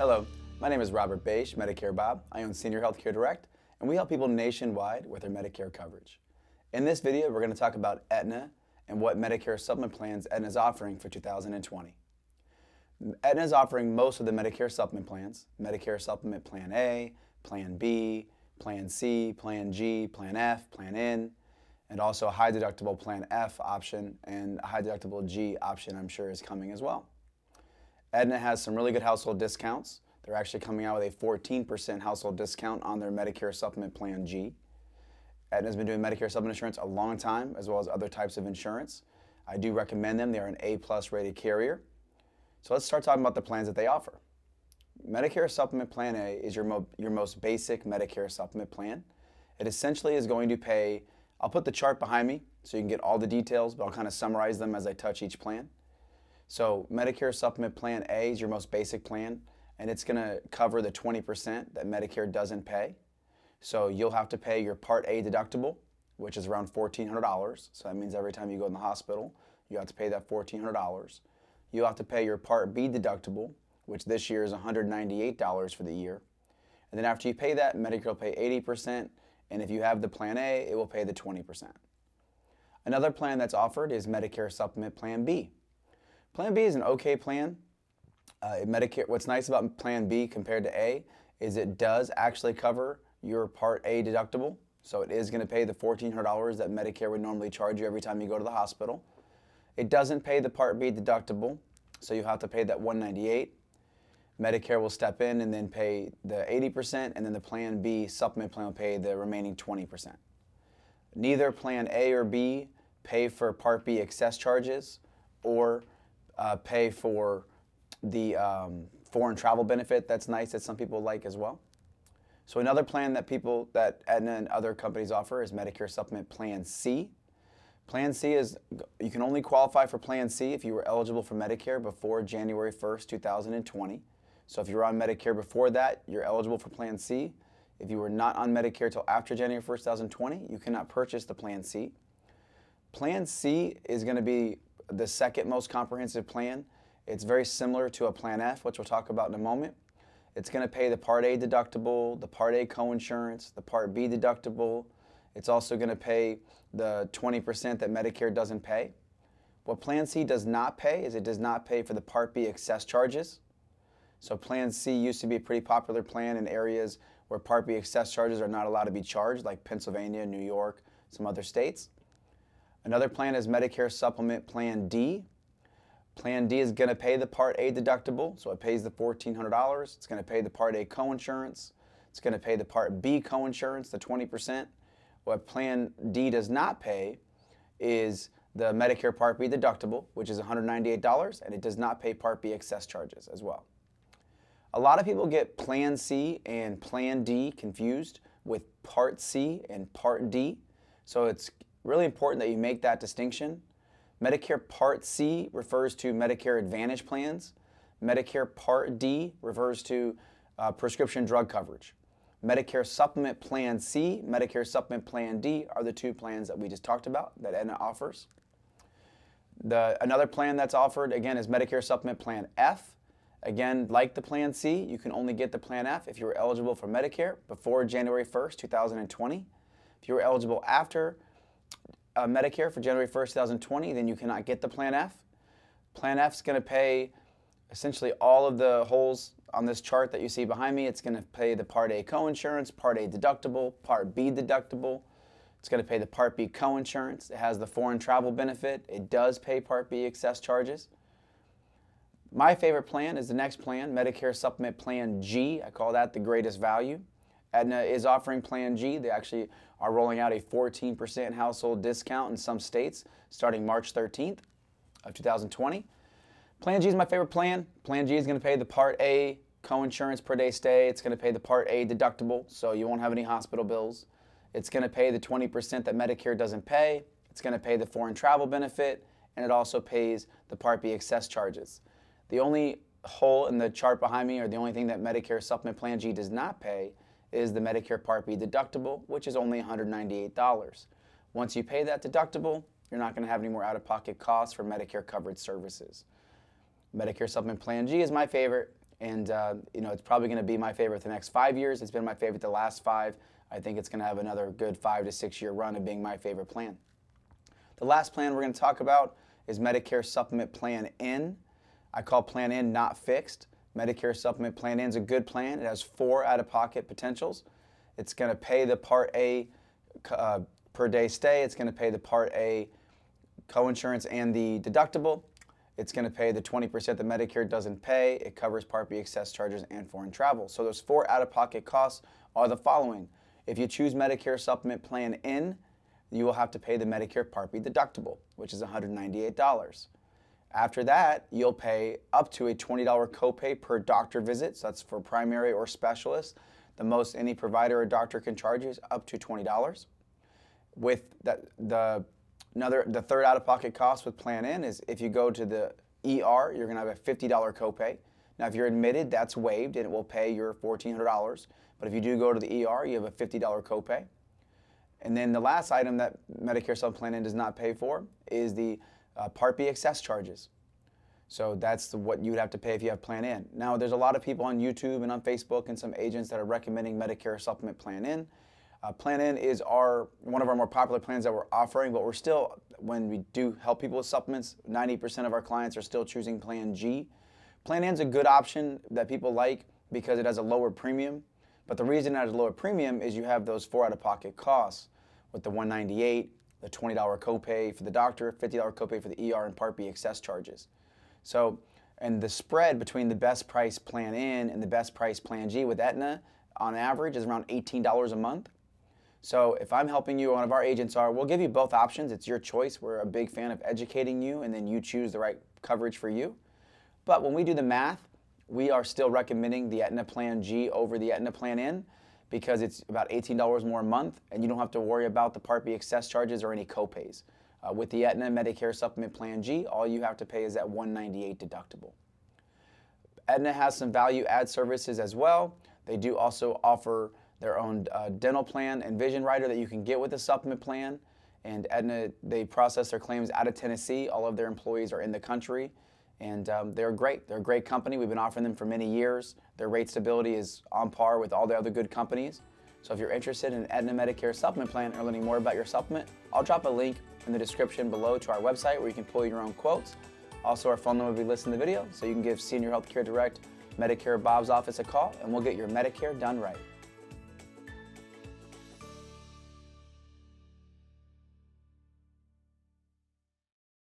Hello, my name is Robert Bache, Medicare Bob. I own Senior Healthcare Direct, and we help people nationwide with their Medicare coverage. In this video, we're going to talk about Aetna and what Medicare supplement plans Aetna is offering for 2020. Aetna is offering most of the Medicare supplement plans, Medicare Supplement Plan A, Plan B, Plan C, Plan G, Plan F, Plan N, and also a high deductible Plan F option and a high deductible G option I'm sure is coming as well. Aetna has some really good household discounts. They're actually coming out with a 14% household discount on their Medicare Supplement Plan G. Aetna's been doing Medicare supplement insurance a long time, as well as other types of insurance. I do recommend them. They're an A-plus rated carrier. So let's start talking about the plans that they offer. Medicare Supplement Plan A is your, mo your most basic Medicare supplement plan. It essentially is going to pay, I'll put the chart behind me so you can get all the details, but I'll kind of summarize them as I touch each plan. So Medicare Supplement Plan A is your most basic plan, and it's going to cover the 20% that Medicare doesn't pay. So you'll have to pay your Part A deductible, which is around $1,400. So that means every time you go in the hospital, you have to pay that $1,400. You'll have to pay your Part B deductible, which this year is $198 for the year. And then after you pay that, Medicare will pay 80%, and if you have the Plan A, it will pay the 20%. Another plan that's offered is Medicare Supplement Plan B. Plan B is an okay plan. Uh, Medicare, what's nice about Plan B compared to A is it does actually cover your Part A deductible. So it is going to pay the $1,400 that Medicare would normally charge you every time you go to the hospital. It doesn't pay the Part B deductible, so you have to pay that 198. Medicare will step in and then pay the 80%, and then the Plan B supplement plan will pay the remaining 20%. Neither Plan A or B pay for Part B excess charges or uh, pay for the um, foreign travel benefit. That's nice that some people like as well. So another plan that people that Aetna and other companies offer is Medicare Supplement Plan C. Plan C is you can only qualify for Plan C if you were eligible for Medicare before January 1st, 2020. So if you were on Medicare before that, you're eligible for Plan C. If you were not on Medicare until after January 1st, 2020, you cannot purchase the Plan C. Plan C is going to be the second most comprehensive plan. It's very similar to a Plan F, which we'll talk about in a moment. It's going to pay the Part A deductible, the Part A coinsurance, the Part B deductible. It's also going to pay the 20% that Medicare doesn't pay. What Plan C does not pay is it does not pay for the Part B excess charges. So Plan C used to be a pretty popular plan in areas where Part B excess charges are not allowed to be charged, like Pennsylvania, New York, some other states. Another plan is Medicare Supplement Plan D. Plan D is going to pay the Part A deductible, so it pays the $1,400. It's going to pay the Part A coinsurance. It's going to pay the Part B coinsurance, the 20%. What Plan D does not pay is the Medicare Part B deductible, which is $198, and it does not pay Part B excess charges as well. A lot of people get Plan C and Plan D confused with Part C and Part D. So it's really important that you make that distinction. Medicare Part C refers to Medicare Advantage plans. Medicare Part D refers to uh, prescription drug coverage. Medicare Supplement Plan C, Medicare Supplement Plan D are the two plans that we just talked about that Aetna offers. The, another plan that's offered, again, is Medicare Supplement Plan F. Again, like the Plan C, you can only get the Plan F if you were eligible for Medicare before January 1st, 2020. If you were eligible after uh, Medicare for January 1st, 2020, then you cannot get the Plan F. Plan F is going to pay essentially all of the holes on this chart that you see behind me. It's going to pay the Part A coinsurance, Part A deductible, Part B deductible. It's going to pay the Part B coinsurance. It has the foreign travel benefit. It does pay Part B excess charges. My favorite plan is the next plan, Medicare Supplement Plan G. I call that the greatest value. Aetna is offering Plan G. They actually are rolling out a 14% household discount in some states starting March 13th of 2020. Plan G is my favorite plan. Plan G is going to pay the Part A coinsurance per day stay. It's going to pay the Part A deductible, so you won't have any hospital bills. It's going to pay the 20% that Medicare doesn't pay. It's going to pay the foreign travel benefit, and it also pays the Part B excess charges. The only hole in the chart behind me, or the only thing that Medicare Supplement Plan G does not pay, is the Medicare Part B deductible, which is only $198. Once you pay that deductible, you're not going to have any more out-of-pocket costs for Medicare covered services. Medicare Supplement Plan G is my favorite. and uh, you know it's probably going to be my favorite the next five years. It's been my favorite the last five. I think it's going to have another good five to six year run of being my favorite plan. The last plan we're going to talk about is Medicare Supplement Plan N. I call Plan N not fixed. Medicare Supplement Plan N is a good plan. It has four out of pocket potentials. It's going to pay the Part A uh, per day stay, it's going to pay the Part A coinsurance and the deductible. It's going to pay the 20% that Medicare doesn't pay. It covers Part B excess charges and foreign travel. So those four out of pocket costs are the following. If you choose Medicare Supplement Plan N, you will have to pay the Medicare Part B deductible, which is $198. After that, you'll pay up to a $20 copay per doctor visit. So that's for primary or specialist. The most any provider or doctor can charge you is up to $20. With that, the another the third out-of-pocket cost with Plan N is if you go to the ER, you're to have a $50 copay. Now, if you're admitted, that's waived and it will pay your $1,400. But if you do go to the ER, you have a $50 copay. And then the last item that Medicare Supplement Plan N does not pay for is the uh, Part B excess charges. So that's the, what you would have to pay if you have Plan N. Now, there's a lot of people on YouTube and on Facebook and some agents that are recommending Medicare Supplement Plan N. Uh, plan N is our one of our more popular plans that we're offering, but we're still, when we do help people with supplements, 90% of our clients are still choosing Plan G. Plan N is a good option that people like because it has a lower premium. But the reason it has a lower premium is you have those four out-of-pocket costs with the 198, the $20 copay for the doctor, $50 copay for the ER and Part B excess charges. So, and the spread between the best price plan N and the best price plan G with Aetna on average is around $18 a month. So if I'm helping you, one of our agents are, we'll give you both options. It's your choice. We're a big fan of educating you, and then you choose the right coverage for you. But when we do the math, we are still recommending the Aetna Plan G over the Aetna Plan N because it's about $18 more a month, and you don't have to worry about the Part B excess charges or any copays. Uh, with the Aetna Medicare Supplement Plan G, all you have to pay is that 198 deductible. Aetna has some value add services as well. They do also offer their own uh, dental plan and vision rider that you can get with the supplement plan. And Aetna, they process their claims out of Tennessee. All of their employees are in the country. And um, they're great. They're a great company. We've been offering them for many years. Their rate stability is on par with all the other good companies. So if you're interested in Aetna Medicare supplement plan or learning more about your supplement, I'll drop a link in the description below to our website where you can pull your own quotes. Also, our phone number will be listed in the video, so you can give Senior Healthcare Direct Medicare Bob's office a call, and we'll get your Medicare done right.